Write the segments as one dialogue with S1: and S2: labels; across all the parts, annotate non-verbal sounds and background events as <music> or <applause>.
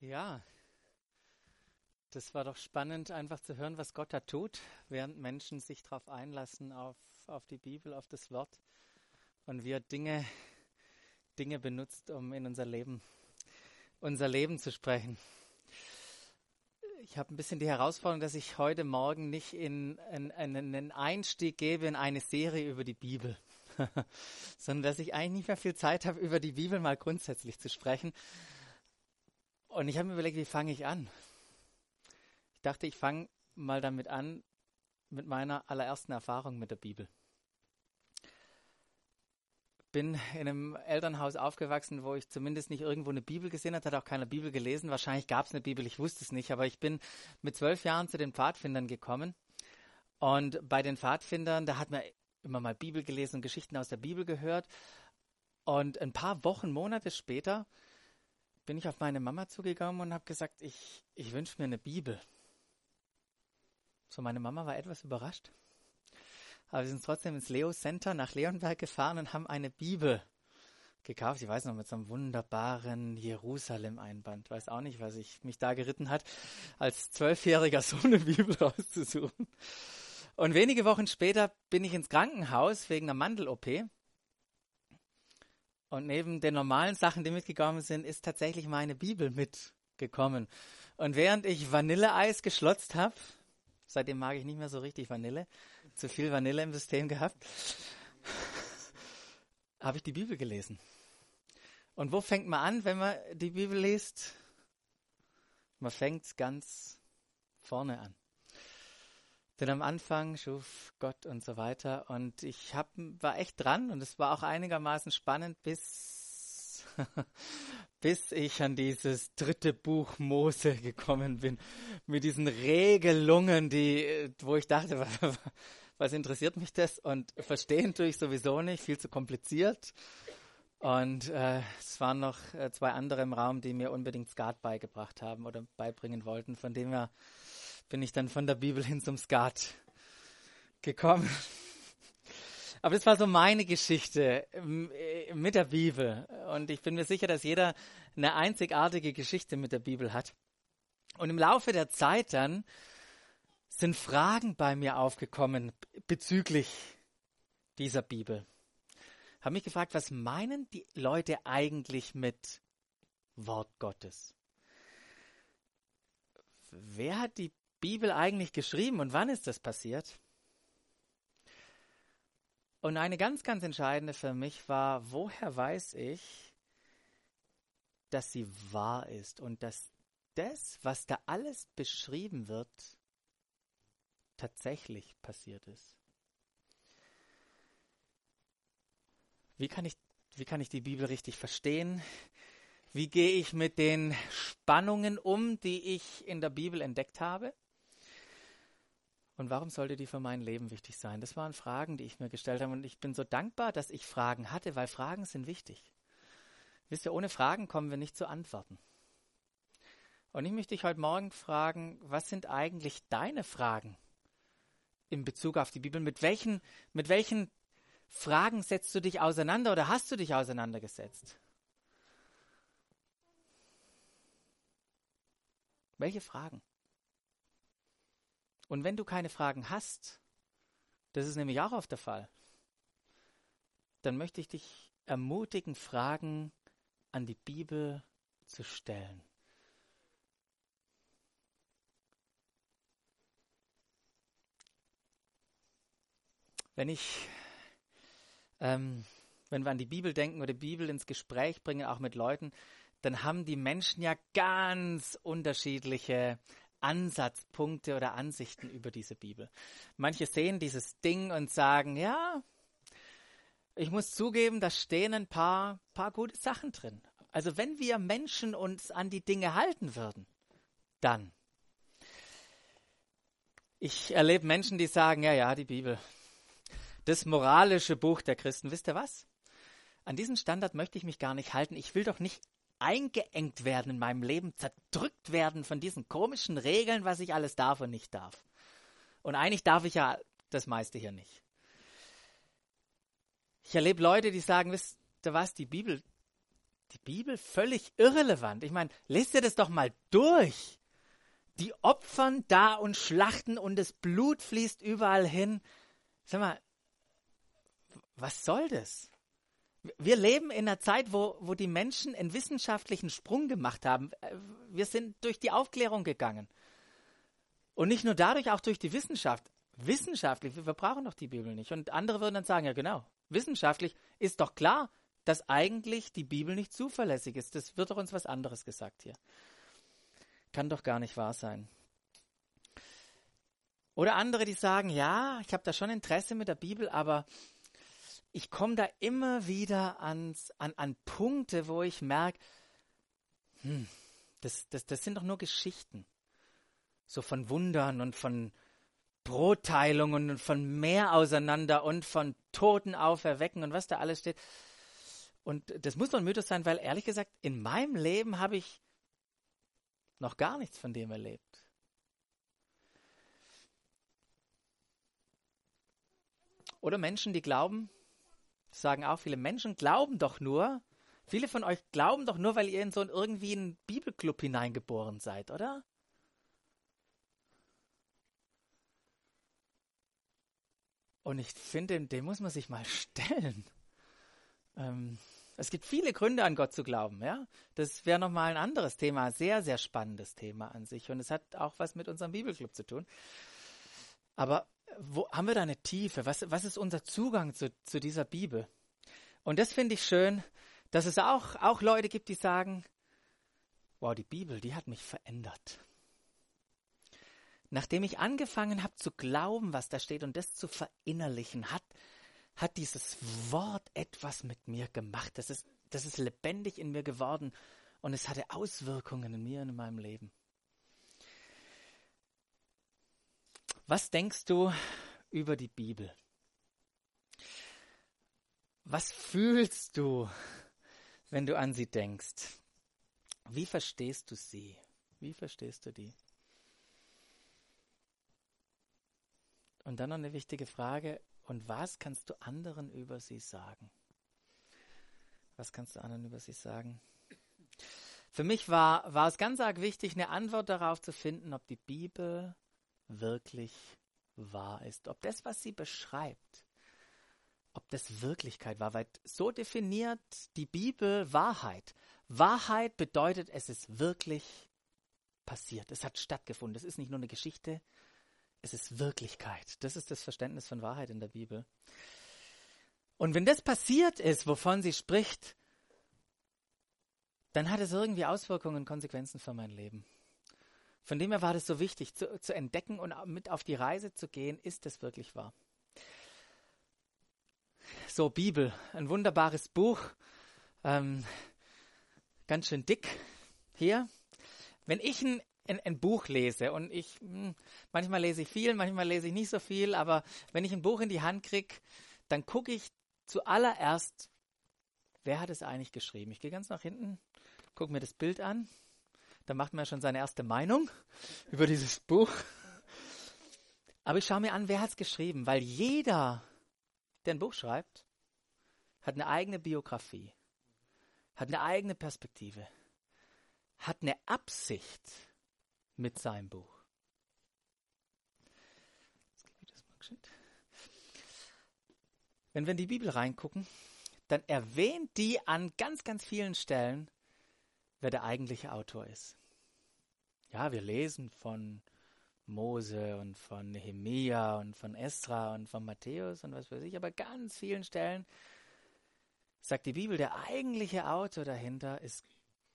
S1: Ja, das war doch spannend, einfach zu hören, was Gott da tut, während Menschen sich darauf einlassen, auf, auf die Bibel, auf das Wort und wie er Dinge, Dinge benutzt, um in unser Leben, unser Leben zu sprechen. Ich habe ein bisschen die Herausforderung, dass ich heute Morgen nicht in, in, in einen Einstieg gebe in eine Serie über die Bibel, <laughs> sondern dass ich eigentlich nicht mehr viel Zeit habe, über die Bibel mal grundsätzlich zu sprechen, und ich habe mir überlegt, wie fange ich an? Ich dachte, ich fange mal damit an, mit meiner allerersten Erfahrung mit der Bibel. Bin in einem Elternhaus aufgewachsen, wo ich zumindest nicht irgendwo eine Bibel gesehen habe, hat auch keine Bibel gelesen. Wahrscheinlich gab es eine Bibel, ich wusste es nicht, aber ich bin mit zwölf Jahren zu den Pfadfindern gekommen. Und bei den Pfadfindern, da hat man immer mal Bibel gelesen und Geschichten aus der Bibel gehört. Und ein paar Wochen, Monate später bin ich auf meine Mama zugegangen und habe gesagt, ich, ich wünsche mir eine Bibel. So, meine Mama war etwas überrascht. Aber wir sind trotzdem ins Leo Center nach Leonberg gefahren und haben eine Bibel gekauft. Ich weiß noch, mit so einem wunderbaren Jerusalem-Einband. Weiß auch nicht, was ich mich da geritten hat, als Zwölfjähriger so eine Bibel <laughs> rauszusuchen. Und wenige Wochen später bin ich ins Krankenhaus wegen einer Mandel-OP und neben den normalen Sachen, die mitgekommen sind, ist tatsächlich meine Bibel mitgekommen. Und während ich Vanilleeis geschlotzt habe, seitdem mag ich nicht mehr so richtig Vanille, zu viel Vanille im System gehabt, <laughs> habe ich die Bibel gelesen. Und wo fängt man an, wenn man die Bibel liest? Man fängt ganz vorne an. Denn am Anfang schuf Gott und so weiter. Und ich hab, war echt dran und es war auch einigermaßen spannend, bis, <laughs> bis ich an dieses dritte Buch Mose gekommen bin. Mit diesen Regelungen, die, wo ich dachte, <laughs> was, interessiert mich das? Und verstehen tue ich sowieso nicht, viel zu kompliziert. Und äh, es waren noch äh, zwei andere im Raum, die mir unbedingt Skat beigebracht haben oder beibringen wollten, von dem her bin ich dann von der Bibel hin zum Skat gekommen. Aber das war so meine Geschichte ähm, äh, mit der Bibel. Und ich bin mir sicher, dass jeder eine einzigartige Geschichte mit der Bibel hat. Und im Laufe der Zeit dann sind Fragen bei mir aufgekommen bezüglich dieser Bibel. Habe mich gefragt, was meinen die Leute eigentlich mit Wort Gottes? Wer hat die Bibel eigentlich geschrieben und wann ist das passiert? Und eine ganz, ganz entscheidende für mich war, woher weiß ich, dass sie wahr ist und dass das, was da alles beschrieben wird, tatsächlich passiert ist. Wie kann ich, wie kann ich die Bibel richtig verstehen? Wie gehe ich mit den Spannungen um, die ich in der Bibel entdeckt habe? Und warum sollte die für mein Leben wichtig sein? Das waren Fragen, die ich mir gestellt habe. Und ich bin so dankbar, dass ich Fragen hatte, weil Fragen sind wichtig. Wisst ihr, ohne Fragen kommen wir nicht zu Antworten. Und ich möchte dich heute Morgen fragen, was sind eigentlich deine Fragen in Bezug auf die Bibel? Mit welchen, mit welchen Fragen setzt du dich auseinander oder hast du dich auseinandergesetzt? Welche Fragen? Und wenn du keine Fragen hast, das ist nämlich auch oft der Fall, dann möchte ich dich ermutigen, Fragen an die Bibel zu stellen. Wenn ich, ähm, wenn wir an die Bibel denken oder die Bibel ins Gespräch bringen, auch mit Leuten, dann haben die Menschen ja ganz unterschiedliche Ansatzpunkte oder Ansichten über diese Bibel. Manche sehen dieses Ding und sagen, ja, ich muss zugeben, da stehen ein paar, paar gute Sachen drin. Also wenn wir Menschen uns an die Dinge halten würden, dann. Ich erlebe Menschen, die sagen, ja, ja, die Bibel, das moralische Buch der Christen, wisst ihr was? An diesen Standard möchte ich mich gar nicht halten. Ich will doch nicht eingeengt werden in meinem Leben, zerdrückt werden von diesen komischen Regeln, was ich alles darf und nicht darf. Und eigentlich darf ich ja das meiste hier nicht. Ich erlebe Leute, die sagen, wisst ihr was, die Bibel, die Bibel völlig irrelevant. Ich meine, lest ihr das doch mal durch. Die opfern da und schlachten und das Blut fließt überall hin. Sag mal, was soll das? Wir leben in einer Zeit, wo, wo die Menschen einen wissenschaftlichen Sprung gemacht haben. Wir sind durch die Aufklärung gegangen. Und nicht nur dadurch, auch durch die Wissenschaft. Wissenschaftlich, wir brauchen doch die Bibel nicht. Und andere würden dann sagen, ja genau, wissenschaftlich ist doch klar, dass eigentlich die Bibel nicht zuverlässig ist. Das wird doch uns was anderes gesagt hier. Kann doch gar nicht wahr sein. Oder andere, die sagen, ja, ich habe da schon Interesse mit der Bibel, aber ich komme da immer wieder ans, an, an Punkte, wo ich merke, hm, das, das, das sind doch nur Geschichten. So von Wundern und von Brotteilungen und von Meer auseinander und von Toten auferwecken und was da alles steht. Und das muss doch ein Mythos sein, weil ehrlich gesagt, in meinem Leben habe ich noch gar nichts von dem erlebt. Oder Menschen, die glauben, sagen auch viele Menschen, glauben doch nur, viele von euch glauben doch nur, weil ihr in so einen irgendwie einen Bibelclub hineingeboren seid, oder? Und ich finde, dem muss man sich mal stellen. Ähm, es gibt viele Gründe, an Gott zu glauben, ja. Das wäre nochmal ein anderes Thema, sehr, sehr spannendes Thema an sich. Und es hat auch was mit unserem Bibelclub zu tun. Aber wo haben wir da eine Tiefe? Was, was ist unser Zugang zu, zu dieser Bibel? Und das finde ich schön, dass es auch, auch Leute gibt, die sagen, wow, die Bibel, die hat mich verändert. Nachdem ich angefangen habe zu glauben, was da steht und das zu verinnerlichen, hat, hat dieses Wort etwas mit mir gemacht. Das ist, das ist lebendig in mir geworden und es hatte Auswirkungen in mir und in meinem Leben. Was denkst du über die Bibel? Was fühlst du, wenn du an sie denkst? Wie verstehst du sie? Wie verstehst du die? Und dann noch eine wichtige Frage, und was kannst du anderen über sie sagen? Was kannst du anderen über sie sagen? Für mich war, war es ganz arg wichtig, eine Antwort darauf zu finden, ob die Bibel wirklich wahr ist. Ob das, was sie beschreibt, ob das Wirklichkeit war. Weil so definiert die Bibel Wahrheit. Wahrheit bedeutet, es ist wirklich passiert. Es hat stattgefunden. Es ist nicht nur eine Geschichte, es ist Wirklichkeit. Das ist das Verständnis von Wahrheit in der Bibel. Und wenn das passiert ist, wovon sie spricht, dann hat es irgendwie Auswirkungen und Konsequenzen für mein Leben. Von dem her war das so wichtig, zu, zu entdecken und mit auf die Reise zu gehen, ist das wirklich wahr. So, Bibel, ein wunderbares Buch, ähm, ganz schön dick hier. Wenn ich ein ein, ein Buch lese und ich, hm, manchmal lese ich viel, manchmal lese ich nicht so viel, aber wenn ich ein Buch in die Hand kriege, dann gucke ich zuallererst, wer hat es eigentlich geschrieben? Ich gehe ganz nach hinten, gucke mir das Bild an, da macht man ja schon seine erste Meinung <laughs> über dieses Buch. Aber ich schaue mir an, wer hat es geschrieben, weil jeder, der ein Buch schreibt, hat eine eigene Biografie, hat eine eigene Perspektive, hat eine Absicht, mit seinem Buch. Wenn wir in die Bibel reingucken, dann erwähnt die an ganz, ganz vielen Stellen, wer der eigentliche Autor ist. Ja, wir lesen von Mose und von Nehemia und von Esra und von Matthäus und was weiß ich, aber ganz vielen Stellen sagt die Bibel, der eigentliche Autor dahinter ist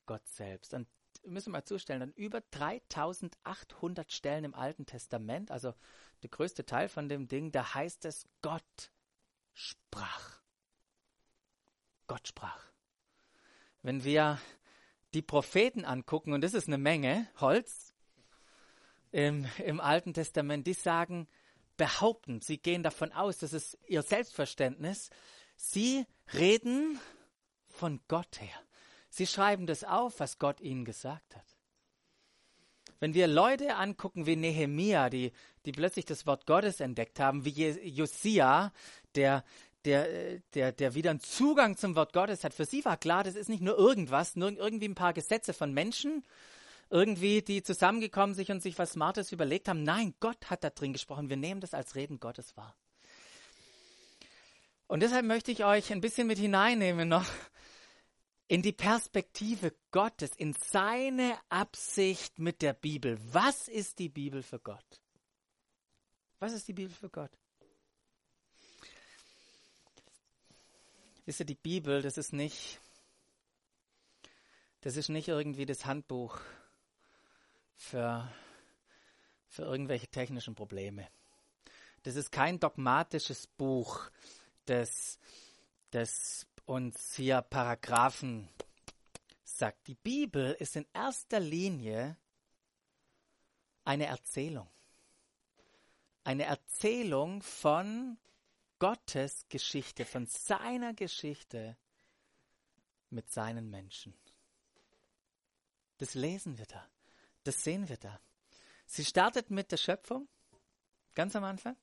S1: Gott selbst. Und müssen wir mal zustellen, an über 3800 Stellen im Alten Testament, also der größte Teil von dem Ding, da heißt es, Gott sprach. Gott sprach. Wenn wir die Propheten angucken, und das ist eine Menge, Holz, im, im Alten Testament, die sagen, behaupten, sie gehen davon aus, das ist ihr Selbstverständnis, sie reden von Gott her. Sie schreiben das auf, was Gott ihnen gesagt hat. Wenn wir Leute angucken wie Nehemia, die, die plötzlich das Wort Gottes entdeckt haben, wie Josia, der, der, der, der wieder einen Zugang zum Wort Gottes hat. Für sie war klar, das ist nicht nur irgendwas, nur irgendwie ein paar Gesetze von Menschen, irgendwie, die zusammengekommen sind und sich was Smartes überlegt haben. Nein, Gott hat da drin gesprochen. Wir nehmen das als Reden Gottes wahr. Und deshalb möchte ich euch ein bisschen mit hineinnehmen noch in die Perspektive Gottes, in seine Absicht mit der Bibel. Was ist die Bibel für Gott? Was ist die Bibel für Gott? Wisst ihr, die Bibel, das ist nicht, das ist nicht irgendwie das Handbuch für, für irgendwelche technischen Probleme. Das ist kein dogmatisches Buch, das, das uns hier Paragraphen sagt. Die Bibel ist in erster Linie eine Erzählung. Eine Erzählung von Gottes Geschichte, von seiner Geschichte mit seinen Menschen. Das lesen wir da. Das sehen wir da. Sie startet mit der Schöpfung, ganz am Anfang.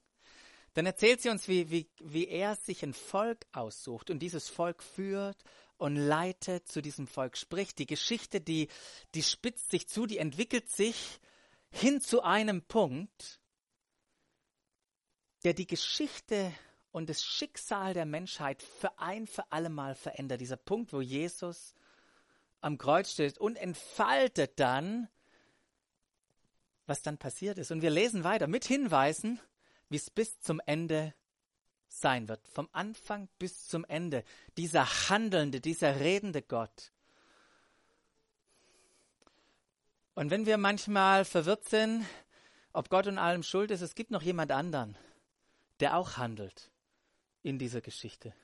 S1: Dann erzählt sie uns, wie, wie, wie er sich ein Volk aussucht und dieses Volk führt und leitet zu diesem Volk, spricht. Die Geschichte, die, die spitzt sich zu, die entwickelt sich hin zu einem Punkt, der die Geschichte und das Schicksal der Menschheit für ein für alle Mal verändert. Dieser Punkt, wo Jesus am Kreuz steht und entfaltet dann, was dann passiert ist. Und wir lesen weiter mit Hinweisen, wie es bis zum Ende sein wird. Vom Anfang bis zum Ende. Dieser handelnde, dieser redende Gott. Und wenn wir manchmal verwirrt sind, ob Gott in allem schuld ist, es gibt noch jemand anderen, der auch handelt in dieser Geschichte.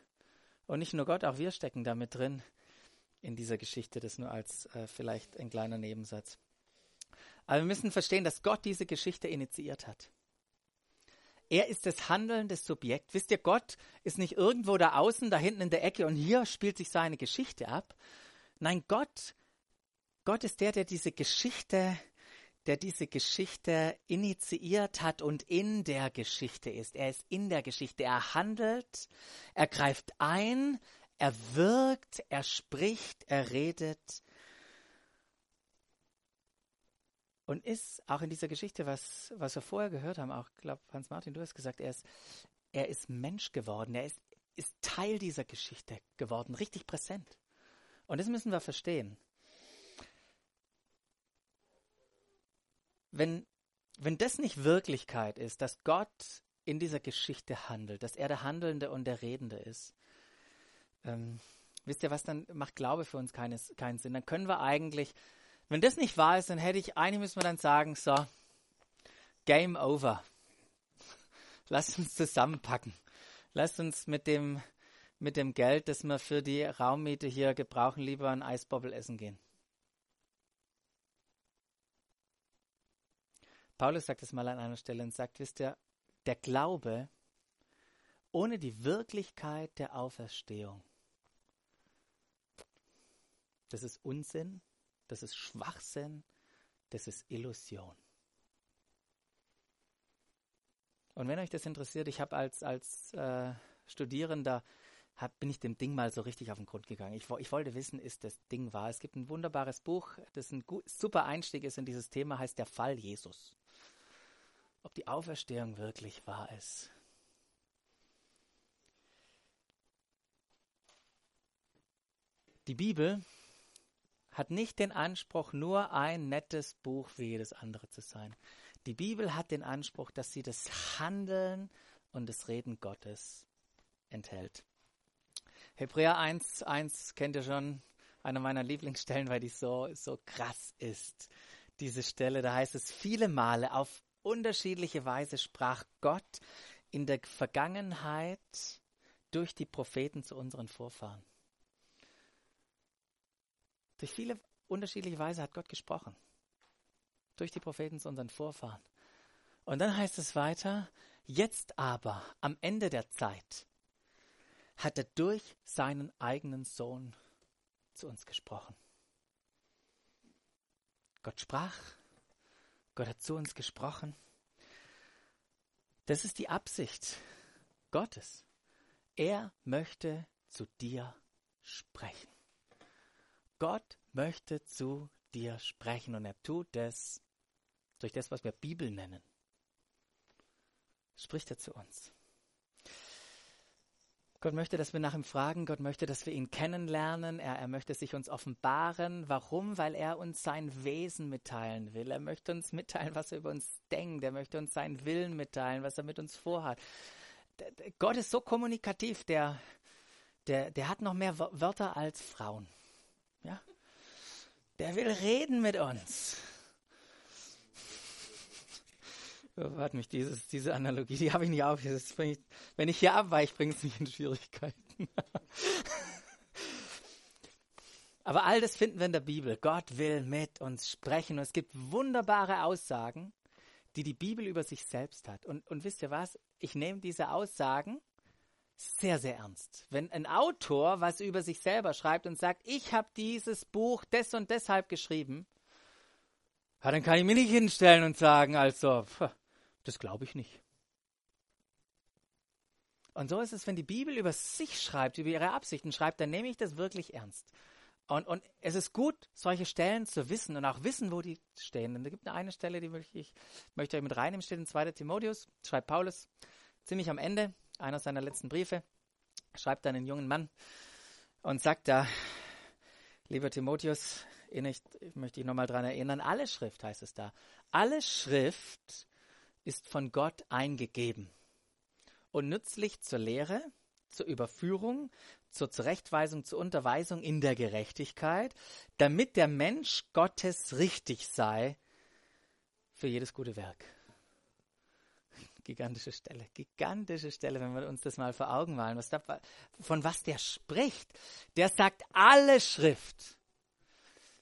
S1: Und nicht nur Gott, auch wir stecken damit drin in dieser Geschichte. Das nur als äh, vielleicht ein kleiner Nebensatz. Aber wir müssen verstehen, dass Gott diese Geschichte initiiert hat. Er ist das handelnde Subjekt. Wisst ihr, Gott ist nicht irgendwo da außen, da hinten in der Ecke und hier spielt sich seine Geschichte ab. Nein, Gott, Gott ist der, der diese Geschichte der diese Geschichte initiiert hat und in der Geschichte ist. Er ist in der Geschichte. Er handelt, er greift ein, er wirkt, er spricht, er redet. Und ist auch in dieser Geschichte, was, was wir vorher gehört haben, auch, glaube Hans-Martin, du hast gesagt, er ist, er ist Mensch geworden, er ist, ist Teil dieser Geschichte geworden, richtig präsent. Und das müssen wir verstehen. Wenn, wenn das nicht Wirklichkeit ist, dass Gott in dieser Geschichte handelt, dass er der Handelnde und der Redende ist, ähm, wisst ihr was, dann macht Glaube für uns keines, keinen Sinn. Dann können wir eigentlich, wenn das nicht wahr ist, dann hätte ich, eigentlich müssen wir dann sagen, so, Game over. Lasst uns zusammenpacken. Lasst uns mit dem, mit dem Geld, das wir für die Raummiete hier gebrauchen, lieber ein Eisbobbel essen gehen. Paulus sagt es mal an einer Stelle und sagt, wisst ihr, der Glaube ohne die Wirklichkeit der Auferstehung, das ist Unsinn, das ist Schwachsinn, das ist Illusion. Und wenn euch das interessiert, ich habe als, als äh, Studierender, hab, bin ich dem Ding mal so richtig auf den Grund gegangen. Ich, ich, wollte wissen, ist das Ding wahr? Es gibt ein wunderbares Buch, das ein super Einstieg ist in dieses Thema, heißt Der Fall Jesus ob die Auferstehung wirklich wahr ist. Die Bibel hat nicht den Anspruch, nur ein nettes Buch wie jedes andere zu sein. Die Bibel hat den Anspruch, dass sie das Handeln und das Reden Gottes enthält. Hebräer 1, 1 kennt ihr schon, eine meiner Lieblingsstellen, weil die so, so krass ist. Diese Stelle, da heißt es viele Male, auf unterschiedliche Weise sprach Gott in der Vergangenheit durch die Propheten zu unseren Vorfahren. Durch viele unterschiedliche Weise hat Gott gesprochen. Durch die Propheten zu unseren Vorfahren. Und dann heißt es weiter, jetzt aber, am Ende der Zeit, hat er durch seinen eigenen Sohn zu uns gesprochen. Gott sprach, Gott hat zu uns gesprochen. Das ist die Absicht Gottes. Er möchte zu dir sprechen. Gott möchte zu dir sprechen und er tut es durch das, was wir Bibel nennen. Spricht er zu uns. Gott möchte, dass wir nach ihm fragen. Gott möchte, dass wir ihn kennenlernen. Er, er möchte sich uns offenbaren. Warum? Weil er uns sein Wesen mitteilen will. Er möchte uns mitteilen, was er über uns denkt. Er möchte uns seinen Willen mitteilen, was er mit uns vorhat. Gott ist so kommunikativ, der, der, der hat noch mehr Wörter als Frauen. Ja? Der will reden mit uns. Hat mich dieses, diese Analogie, die habe ich nicht auf. Ich, wenn ich hier abweiche, bringt es mich in Schwierigkeiten. <laughs> Aber all das finden wir in der Bibel. Gott will mit uns sprechen. Und es gibt wunderbare Aussagen, die die Bibel über sich selbst hat. Und, und wisst ihr was? Ich nehme diese Aussagen sehr, sehr ernst. Wenn ein Autor was über sich selber schreibt und sagt, ich habe dieses Buch des und deshalb geschrieben, ja, dann kann ich mich nicht hinstellen und sagen, also, das glaube ich nicht. Und so ist es, wenn die Bibel über sich schreibt, über ihre Absichten schreibt, dann nehme ich das wirklich ernst. Und, und es ist gut, solche Stellen zu wissen und auch wissen, wo die stehen. Und da gibt eine Stelle, die möchte ich, möchte euch mit reinnehmen, steht in 2. Timotheus, schreibt Paulus, ziemlich am Ende, einer seiner letzten Briefe, schreibt dann einen jungen Mann und sagt da, lieber Timotheus, ich möchte ich nochmal daran erinnern, alle Schrift heißt es da, alle Schrift ist von Gott eingegeben und nützlich zur Lehre, zur Überführung, zur Zurechtweisung, zur Unterweisung in der Gerechtigkeit, damit der Mensch Gottes richtig sei für jedes gute Werk. Gigantische Stelle, gigantische Stelle, wenn wir uns das mal vor Augen malen, was da, von was der spricht. Der sagt, alle Schrift.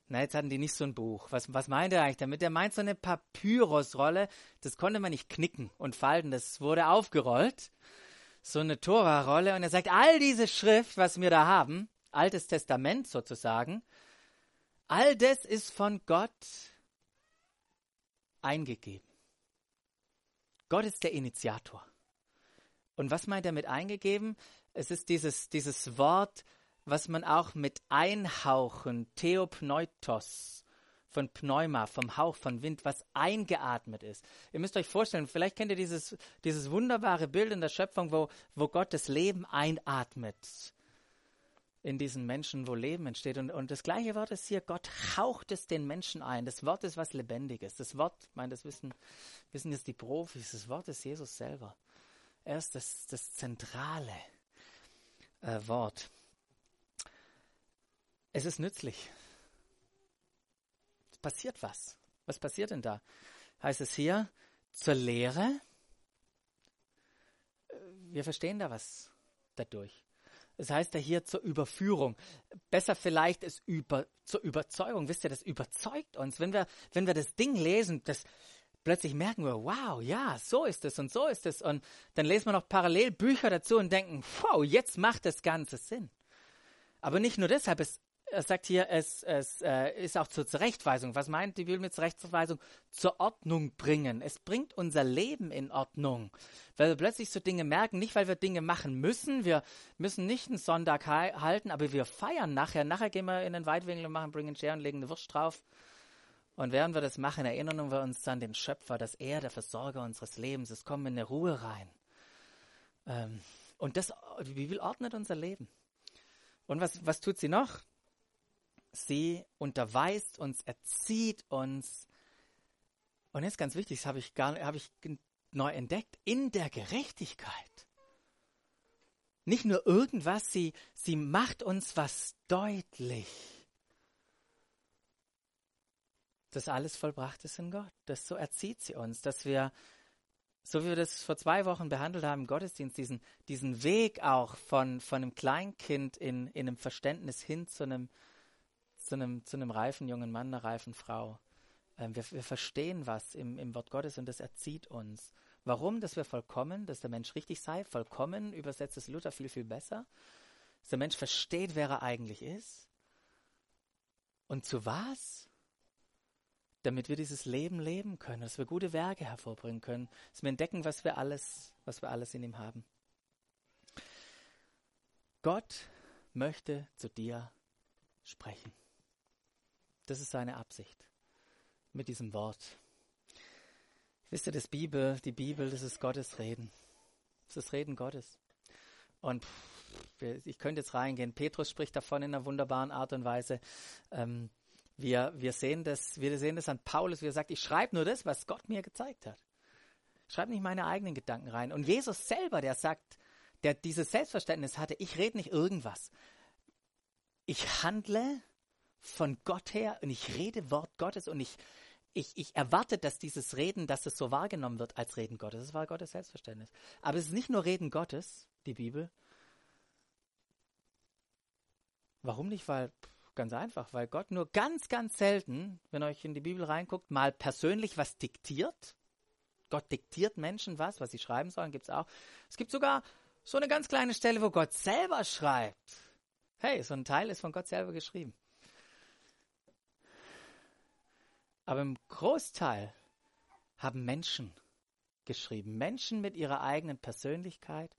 S1: Na, jetzt hatten die nicht so ein Buch. Was, was meint er eigentlich damit? Der meint so eine Papyrusrolle. Das konnte man nicht knicken und falten. Das wurde aufgerollt so eine Tora-Rolle und er sagt, all diese Schrift, was wir da haben, Altes Testament sozusagen, all das ist von Gott eingegeben. Gott ist der Initiator. Und was meint er mit eingegeben? Es ist dieses, dieses Wort, was man auch mit einhauchen, Theopneutos, von Pneuma, vom Hauch, von Wind, was eingeatmet ist. Ihr müsst euch vorstellen, vielleicht kennt ihr dieses, dieses wunderbare Bild in der Schöpfung, wo, wo Gott das Leben einatmet in diesen Menschen, wo Leben entsteht. Und, und das gleiche Wort ist hier, Gott haucht es den Menschen ein. Das Wort ist was Lebendiges. Das Wort, ich meine, das wissen, wissen jetzt die Profis, das Wort ist Jesus selber. Er ist das, das zentrale äh, Wort. Es ist nützlich passiert was. Was passiert denn da? Heißt es hier zur Lehre? Wir verstehen da was dadurch. Es heißt ja hier zur Überführung. Besser vielleicht ist über, zur Überzeugung. Wisst ihr, das überzeugt uns. Wenn wir, wenn wir das Ding lesen, das plötzlich merken wir, wow, ja, so ist es und so ist es. Und dann lesen wir noch parallel Bücher dazu und denken, wow, jetzt macht das Ganze Sinn. Aber nicht nur deshalb, es er sagt hier, es, es äh, ist auch zur Zurechtweisung. Was meint die Bibel mit Zurechtweisung? Zur Ordnung bringen. Es bringt unser Leben in Ordnung. Weil wir plötzlich so Dinge merken, nicht weil wir Dinge machen müssen. Wir müssen nicht einen Sonntag halten, aber wir feiern nachher. Nachher gehen wir in den Weitwinkel und machen Bring and Share und legen eine Wurst drauf. Und während wir das machen, erinnern wir uns an den Schöpfer, dass er der Versorger unseres Lebens ist. Kommen in eine Ruhe rein. Ähm, und das, die Bibel ordnet unser Leben. Und was, was tut sie noch? Sie unterweist uns, erzieht uns. Und jetzt ganz wichtig, das habe ich, gar, habe ich neu entdeckt, in der Gerechtigkeit. Nicht nur irgendwas, sie, sie macht uns was deutlich. Das alles vollbracht ist in Gott. Das so erzieht sie uns, dass wir, so wie wir das vor zwei Wochen behandelt haben im Gottesdienst, diesen, diesen Weg auch von, von einem Kleinkind in, in einem Verständnis hin zu einem, zu einem, zu einem reifen jungen Mann, einer reifen Frau. Ähm, wir, wir, verstehen was im, im Wort Gottes und das erzieht uns. Warum? Dass wir vollkommen, dass der Mensch richtig sei. Vollkommen übersetzt es Luther viel, viel besser. Dass der Mensch versteht, wer er eigentlich ist. Und zu was? Damit wir dieses Leben leben können, dass wir gute Werke hervorbringen können, dass wir entdecken, was wir alles, was wir alles in ihm haben. Gott möchte zu dir sprechen. Das ist seine Absicht mit diesem Wort. Wisst ihr, das Bibel, die Bibel, das ist Gottes Reden. Das ist Reden Gottes. Und ich könnte jetzt reingehen. Petrus spricht davon in einer wunderbaren Art und Weise. Ähm, wir, wir, sehen das, wir sehen das an Paulus, wie er sagt, ich schreibe nur das, was Gott mir gezeigt hat. Schreibe nicht meine eigenen Gedanken rein. Und Jesus selber, der sagt, der dieses Selbstverständnis hatte, ich rede nicht irgendwas. Ich handle von Gott her und ich rede Wort Gottes und ich, ich, ich erwarte, dass dieses Reden, dass es so wahrgenommen wird als Reden Gottes. Das war Gottes Selbstverständnis. Aber es ist nicht nur Reden Gottes, die Bibel. Warum nicht? Weil, ganz einfach, weil Gott nur ganz, ganz selten, wenn ihr euch in die Bibel reinguckt, mal persönlich was diktiert. Gott diktiert Menschen was, was sie schreiben sollen, gibt es auch. Es gibt sogar so eine ganz kleine Stelle, wo Gott selber schreibt. Hey, so ein Teil ist von Gott selber geschrieben. Aber im Großteil haben Menschen geschrieben. Menschen mit ihrer eigenen Persönlichkeit,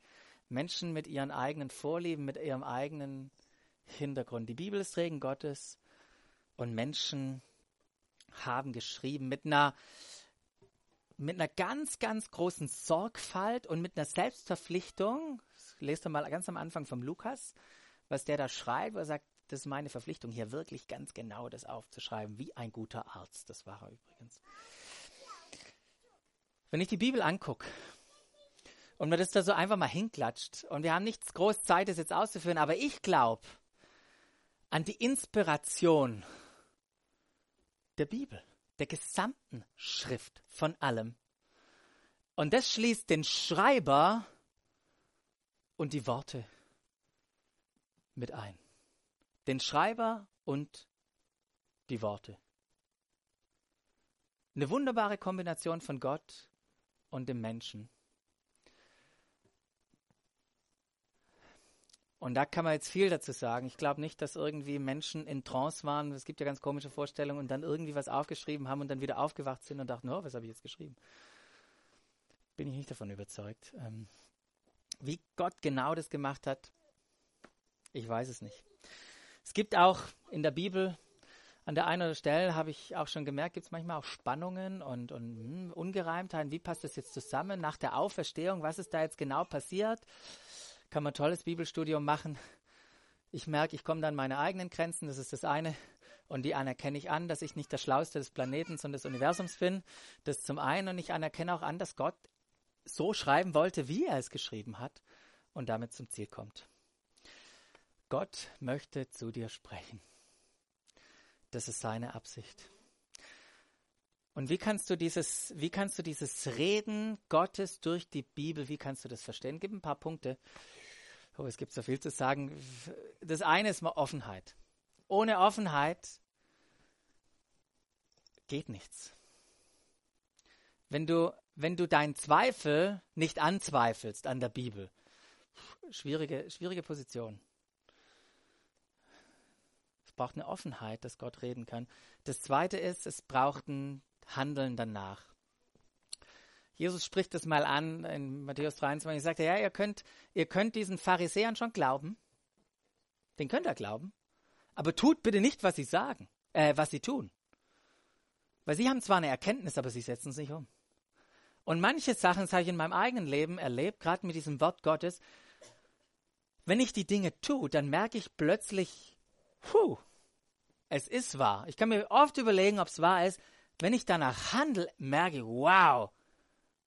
S1: Menschen mit ihren eigenen Vorlieben, mit ihrem eigenen Hintergrund. Die Bibel ist Regen Gottes und Menschen haben geschrieben mit einer, mit einer ganz, ganz großen Sorgfalt und mit einer Selbstverpflichtung. Lest doch mal ganz am Anfang vom Lukas, was der da schreibt, wo er sagt, das ist meine Verpflichtung, hier wirklich ganz genau das aufzuschreiben, wie ein guter Arzt. Das war er übrigens. Wenn ich die Bibel angucke und mir das da so einfach mal hinklatscht und wir haben nichts groß Zeit, das jetzt auszuführen, aber ich glaube an die Inspiration der Bibel, der gesamten Schrift von allem. Und das schließt den Schreiber und die Worte mit ein den Schreiber und die Worte. Eine wunderbare Kombination von Gott und dem Menschen. Und da kann man jetzt viel dazu sagen. Ich glaube nicht, dass irgendwie Menschen in Trance waren. Es gibt ja ganz komische Vorstellungen und dann irgendwie was aufgeschrieben haben und dann wieder aufgewacht sind und dachten, oh, was habe ich jetzt geschrieben? Bin ich nicht davon überzeugt. Ähm, wie Gott genau das gemacht hat, ich weiß es nicht. Es gibt auch in der Bibel an der einen oder anderen Stelle habe ich auch schon gemerkt, gibt es manchmal auch Spannungen und, und hm, Ungereimtheiten. Wie passt das jetzt zusammen nach der Auferstehung? Was ist da jetzt genau passiert? Kann man tolles Bibelstudium machen. Ich merke, ich komme dann meine eigenen Grenzen, das ist das eine. Und die anerkenne ich an, dass ich nicht der Schlauste des Planeten und des Universums bin. Das zum einen. Und ich anerkenne auch an, dass Gott so schreiben wollte, wie er es geschrieben hat und damit zum Ziel kommt. Gott möchte zu dir sprechen. Das ist seine Absicht. Und wie kannst du dieses, wie kannst du dieses Reden Gottes durch die Bibel, wie kannst du das verstehen? Gib ein paar Punkte. Oh, es gibt so viel zu sagen. Das eine ist mal Offenheit. Ohne Offenheit geht nichts. Wenn du, wenn du deinen Zweifel nicht anzweifelst an der Bibel, schwierige, schwierige Position braucht eine Offenheit, dass Gott reden kann. Das zweite ist, es braucht ein Handeln danach. Jesus spricht das mal an in Matthäus 23. Er sagt, ja, ihr könnt, ihr könnt diesen Pharisäern schon glauben. Den könnt ihr glauben. Aber tut bitte nicht, was sie sagen, äh, was sie tun. Weil sie haben zwar eine Erkenntnis, aber sie setzen es nicht um. Und manche Sachen, das habe ich in meinem eigenen Leben erlebt, gerade mit diesem Wort Gottes. Wenn ich die Dinge tue, dann merke ich plötzlich, puh, es ist wahr. Ich kann mir oft überlegen, ob es wahr ist. Wenn ich danach handle, merke ich, wow,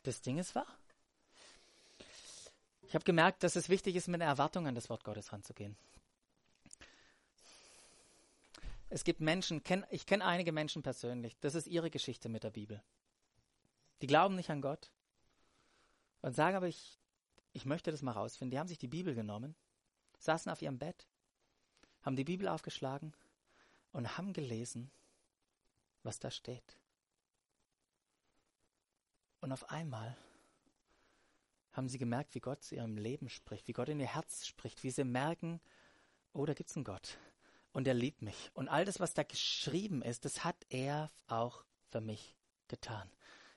S1: das Ding ist wahr. Ich habe gemerkt, dass es wichtig ist, mit einer Erwartung an das Wort Gottes ranzugehen. Es gibt Menschen, ich kenne einige Menschen persönlich, das ist ihre Geschichte mit der Bibel. Die glauben nicht an Gott und sagen aber, ich, ich möchte das mal rausfinden. Die haben sich die Bibel genommen, saßen auf ihrem Bett haben die Bibel aufgeschlagen und haben gelesen, was da steht. Und auf einmal haben sie gemerkt, wie Gott zu ihrem Leben spricht, wie Gott in ihr Herz spricht, wie sie merken, oh, da gibt es einen Gott und er liebt mich. Und all das, was da geschrieben ist, das hat er auch für mich getan.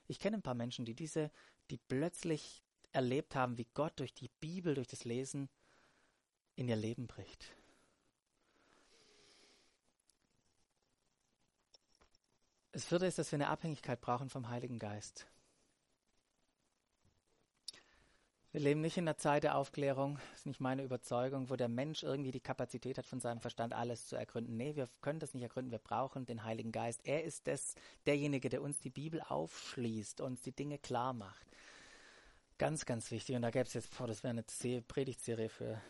S1: Ich kenne ein paar Menschen, die diese, die plötzlich erlebt haben, wie Gott durch die Bibel, durch das Lesen in ihr Leben bricht. Das vierte ist, dass wir eine Abhängigkeit brauchen vom Heiligen Geist. Wir leben nicht in einer Zeit der Aufklärung, das ist nicht meine Überzeugung, wo der Mensch irgendwie die Kapazität hat, von seinem Verstand alles zu ergründen. Nee, wir können das nicht ergründen, wir brauchen den Heiligen Geist. Er ist das, derjenige, der uns die Bibel aufschließt, uns die Dinge klar macht. Ganz, ganz wichtig. Und da gäbe es jetzt, boah, das wäre eine Predigtserie für,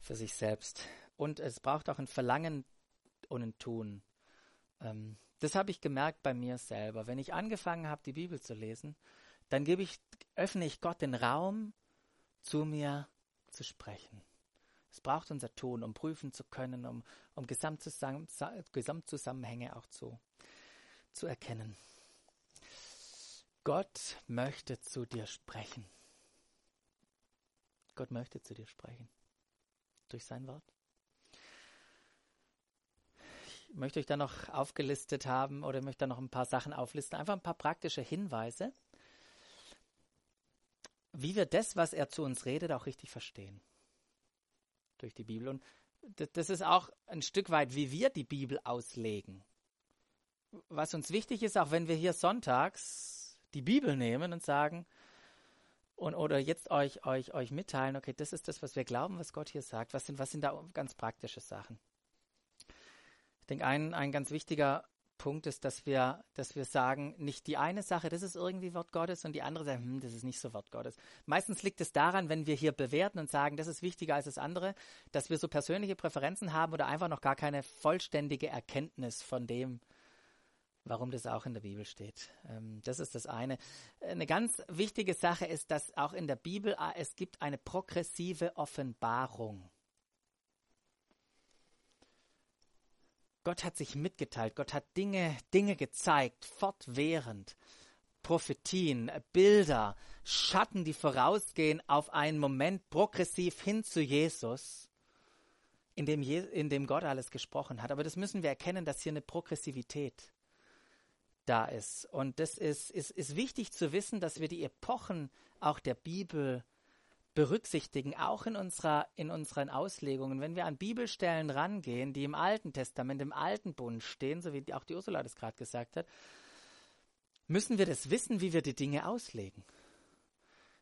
S1: für sich selbst. Und es braucht auch ein Verlangen und ein Tun. Ähm, das habe ich gemerkt bei mir selber. Wenn ich angefangen habe, die Bibel zu lesen, dann gebe ich, öffne ich Gott den Raum, zu mir zu sprechen. Es braucht unser Tun, um prüfen zu können, um, um Gesamtzusammen Gesamtzusammenhänge auch zu, zu erkennen. Gott möchte zu dir sprechen. Gott möchte zu dir sprechen. Durch sein Wort. Möchte euch da noch aufgelistet haben oder möchte da noch ein paar Sachen auflisten. Einfach ein paar praktische Hinweise wie wir das, was er zu uns redet, auch richtig verstehen. Durch die Bibel. Und das ist auch ein Stück weit, wie wir die Bibel auslegen. Was uns wichtig ist, auch wenn wir hier sonntags die Bibel nehmen und sagen, und, oder jetzt euch, euch, euch mitteilen, okay, das ist das, was wir glauben, was Gott hier sagt. Was sind, was sind da ganz praktische Sachen? Ich denke, ein, ein ganz wichtiger Punkt ist, dass wir, dass wir sagen, nicht die eine Sache, das ist irgendwie Wort Gottes und die andere Sache, hm, das ist nicht so Wort Gottes. Meistens liegt es daran, wenn wir hier bewerten und sagen, das ist wichtiger als das andere, dass wir so persönliche Präferenzen haben oder einfach noch gar keine vollständige Erkenntnis von dem, warum das auch in der Bibel steht. Ähm, das ist das eine. Eine ganz wichtige Sache ist, dass auch in der Bibel ah, es gibt eine progressive Offenbarung. Gott hat sich mitgeteilt, Gott hat Dinge, Dinge gezeigt, fortwährend. Prophetien, Bilder, Schatten, die vorausgehen auf einen Moment progressiv hin zu Jesus, in dem, Je in dem Gott alles gesprochen hat. Aber das müssen wir erkennen, dass hier eine Progressivität da ist. Und das ist, ist, ist wichtig zu wissen, dass wir die Epochen auch der Bibel berücksichtigen, auch in, unserer, in unseren Auslegungen. Wenn wir an Bibelstellen rangehen, die im Alten Testament, im Alten Bund stehen, so wie auch die Ursula das gerade gesagt hat, müssen wir das wissen, wie wir die Dinge auslegen.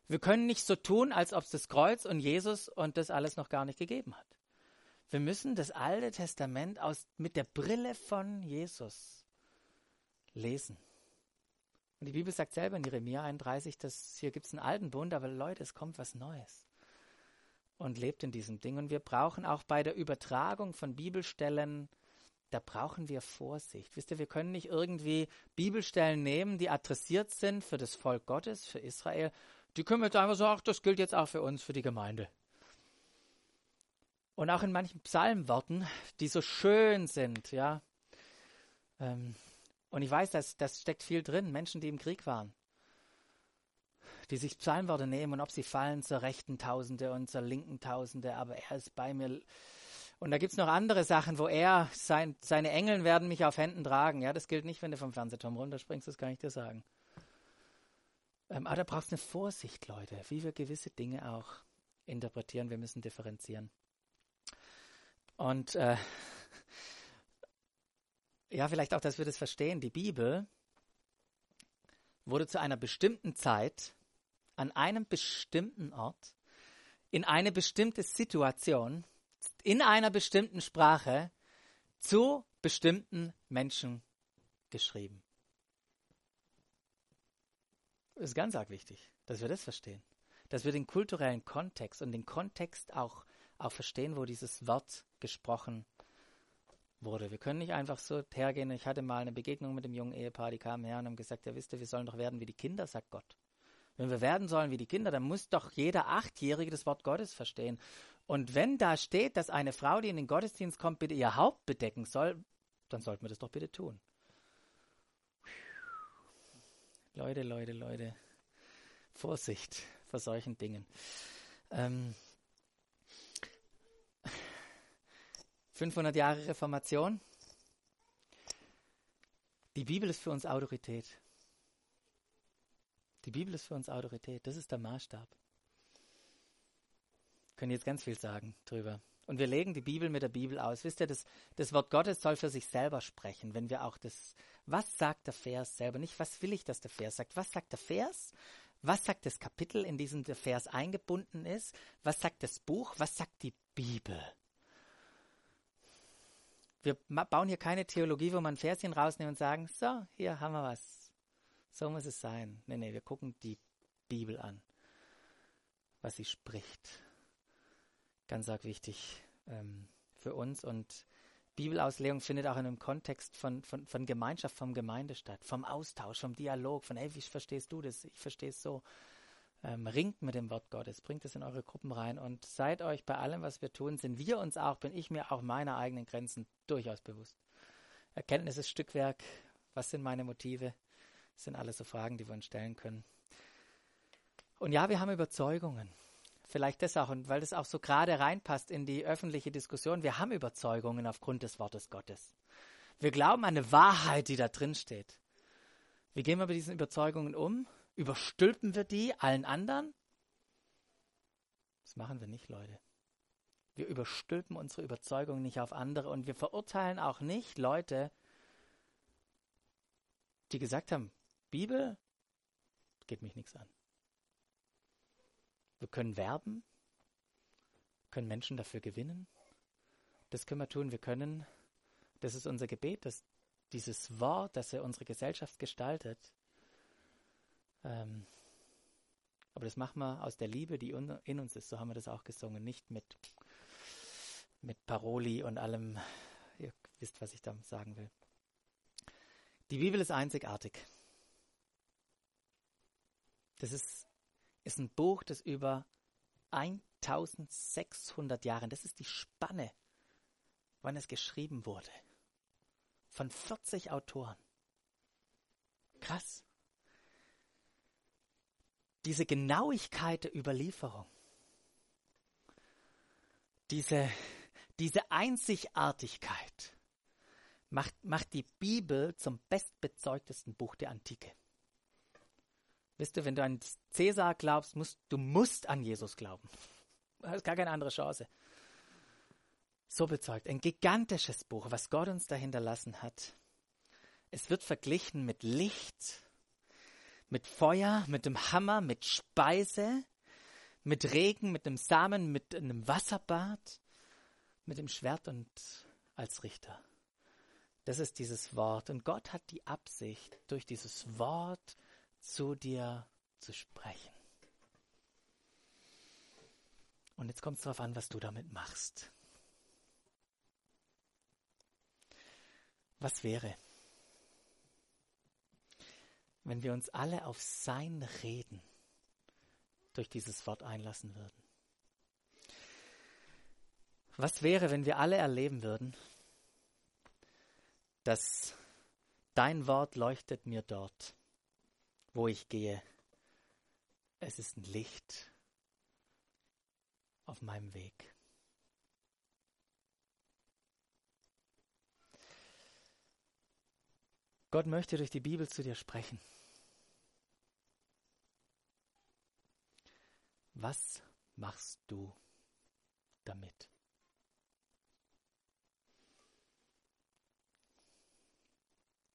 S1: Wir können nicht so tun, als ob es das Kreuz und Jesus und das alles noch gar nicht gegeben hat. Wir müssen das Alte Testament aus, mit der Brille von Jesus lesen. Und die Bibel sagt selber in Jeremia 31, dass hier gibt es einen alten Bund, aber Leute, es kommt was Neues. Und lebt in diesem Ding. Und wir brauchen auch bei der Übertragung von Bibelstellen, da brauchen wir Vorsicht. Wisst ihr, wir können nicht irgendwie Bibelstellen nehmen, die adressiert sind für das Volk Gottes, für Israel. Die können wir jetzt einfach sagen, ach, das gilt jetzt auch für uns, für die Gemeinde. Und auch in manchen Psalmworten, die so schön sind, ja. Ähm, und ich weiß, dass das steckt viel drin. Menschen, die im Krieg waren, die sich Psalmworte nehmen und ob sie fallen zur rechten Tausende und zur linken Tausende, aber er ist bei mir. Und da gibt es noch andere Sachen, wo er, sein, seine Engel werden mich auf Händen tragen. Ja, das gilt nicht, wenn du vom Fernsehturm runterspringst, das kann ich dir sagen. Ähm, aber da brauchst du eine Vorsicht, Leute, wie wir gewisse Dinge auch interpretieren. Wir müssen differenzieren. Und äh, ja, vielleicht auch, dass wir das verstehen. Die Bibel wurde zu einer bestimmten Zeit, an einem bestimmten Ort, in eine bestimmte Situation, in einer bestimmten Sprache, zu bestimmten Menschen geschrieben. Das ist ganz arg wichtig, dass wir das verstehen. Dass wir den kulturellen Kontext und den Kontext auch, auch verstehen, wo dieses Wort gesprochen wird wurde. Wir können nicht einfach so hergehen. Ich hatte mal eine Begegnung mit dem jungen Ehepaar, die kamen her und haben gesagt, ja wisst ihr, wir sollen doch werden wie die Kinder, sagt Gott. Wenn wir werden sollen wie die Kinder, dann muss doch jeder Achtjährige das Wort Gottes verstehen. Und wenn da steht, dass eine Frau, die in den Gottesdienst kommt, bitte ihr Haupt bedecken soll, dann sollten wir das doch bitte tun. Leute, Leute, Leute, Vorsicht vor solchen Dingen. Ähm, 500 Jahre Reformation. Die Bibel ist für uns Autorität. Die Bibel ist für uns Autorität. Das ist der Maßstab. Können jetzt ganz viel sagen drüber. Und wir legen die Bibel mit der Bibel aus. Wisst ihr, das, das Wort Gottes soll für sich selber sprechen. Wenn wir auch das, was sagt der Vers selber? Nicht, was will ich, dass der Vers sagt? Was sagt der Vers? Was sagt das Kapitel, in diesem der Vers eingebunden ist? Was sagt das Buch? Was sagt die Bibel? Wir bauen hier keine Theologie, wo man Verschen rausnehmen und sagen, so, hier haben wir was. So muss es sein. Nee, nee, wir gucken die Bibel an, was sie spricht. Ganz arg wichtig ähm, für uns. Und Bibelauslegung findet auch in einem Kontext von, von, von Gemeinschaft, vom Gemeinde statt, vom Austausch, vom Dialog, von, hey, wie verstehst du das? Ich verstehe es so. Ähm, ringt mit dem Wort Gottes, bringt es in eure Gruppen rein und seid euch bei allem, was wir tun, sind wir uns auch, bin ich mir auch meiner eigenen Grenzen durchaus bewusst. Erkenntnis ist Stückwerk. Was sind meine Motive? Das sind alles so Fragen, die wir uns stellen können. Und ja, wir haben Überzeugungen. Vielleicht das auch, und weil das auch so gerade reinpasst in die öffentliche Diskussion. Wir haben Überzeugungen aufgrund des Wortes Gottes. Wir glauben an eine Wahrheit, die da drin steht. Wie gehen wir mit diesen Überzeugungen um? Überstülpen wir die allen anderen? Das machen wir nicht, Leute. Wir überstülpen unsere Überzeugungen nicht auf andere und wir verurteilen auch nicht Leute, die gesagt haben, Bibel geht mich nichts an. Wir können werben, können Menschen dafür gewinnen. Das können wir tun. Wir können, das ist unser Gebet, dass dieses Wort, das er unsere Gesellschaft gestaltet, ähm, aber das machen wir aus der Liebe, die in uns ist. So haben wir das auch gesungen. Nicht mit, mit Paroli und allem. Ihr wisst, was ich da sagen will. Die Bibel ist einzigartig. Das ist, ist ein Buch, das über 1600 Jahre, das ist die Spanne, wann es geschrieben wurde. Von 40 Autoren. Krass diese Genauigkeit der Überlieferung, diese, diese Einzigartigkeit macht, macht die Bibel zum bestbezeugtesten Buch der Antike. Wisst du, wenn du an Cäsar glaubst, musst, du musst an Jesus glauben. <laughs> Du hast gar keine andere Chance. So bezeugt. Ein gigantisches Buch, was Gott uns da hinterlassen hat. Es wird verglichen mit Licht, mit Feuer, mit dem Hammer, mit Speise, mit Regen, mit dem Samen, mit einem Wasserbad, mit dem Schwert und als Richter. Das ist dieses Wort. Und Gott hat die Absicht, durch dieses Wort zu dir zu sprechen. Und jetzt kommt es darauf an, was du damit machst. Was wäre, wenn wir uns alle auf sein Reden durch dieses Wort einlassen würden. Was wäre, wenn wir alle erleben würden, dass dein Wort leuchtet mir dort, wo ich gehe. Es ist ein Licht auf meinem Weg. Gott möchte durch die Bibel zu dir sprechen. Was machst du damit?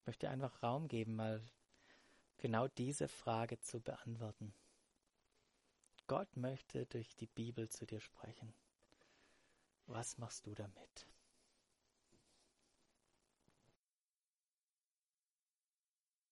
S1: Ich möchte einfach Raum geben, mal genau diese Frage zu beantworten. Gott möchte durch die Bibel zu dir sprechen. Was machst du damit?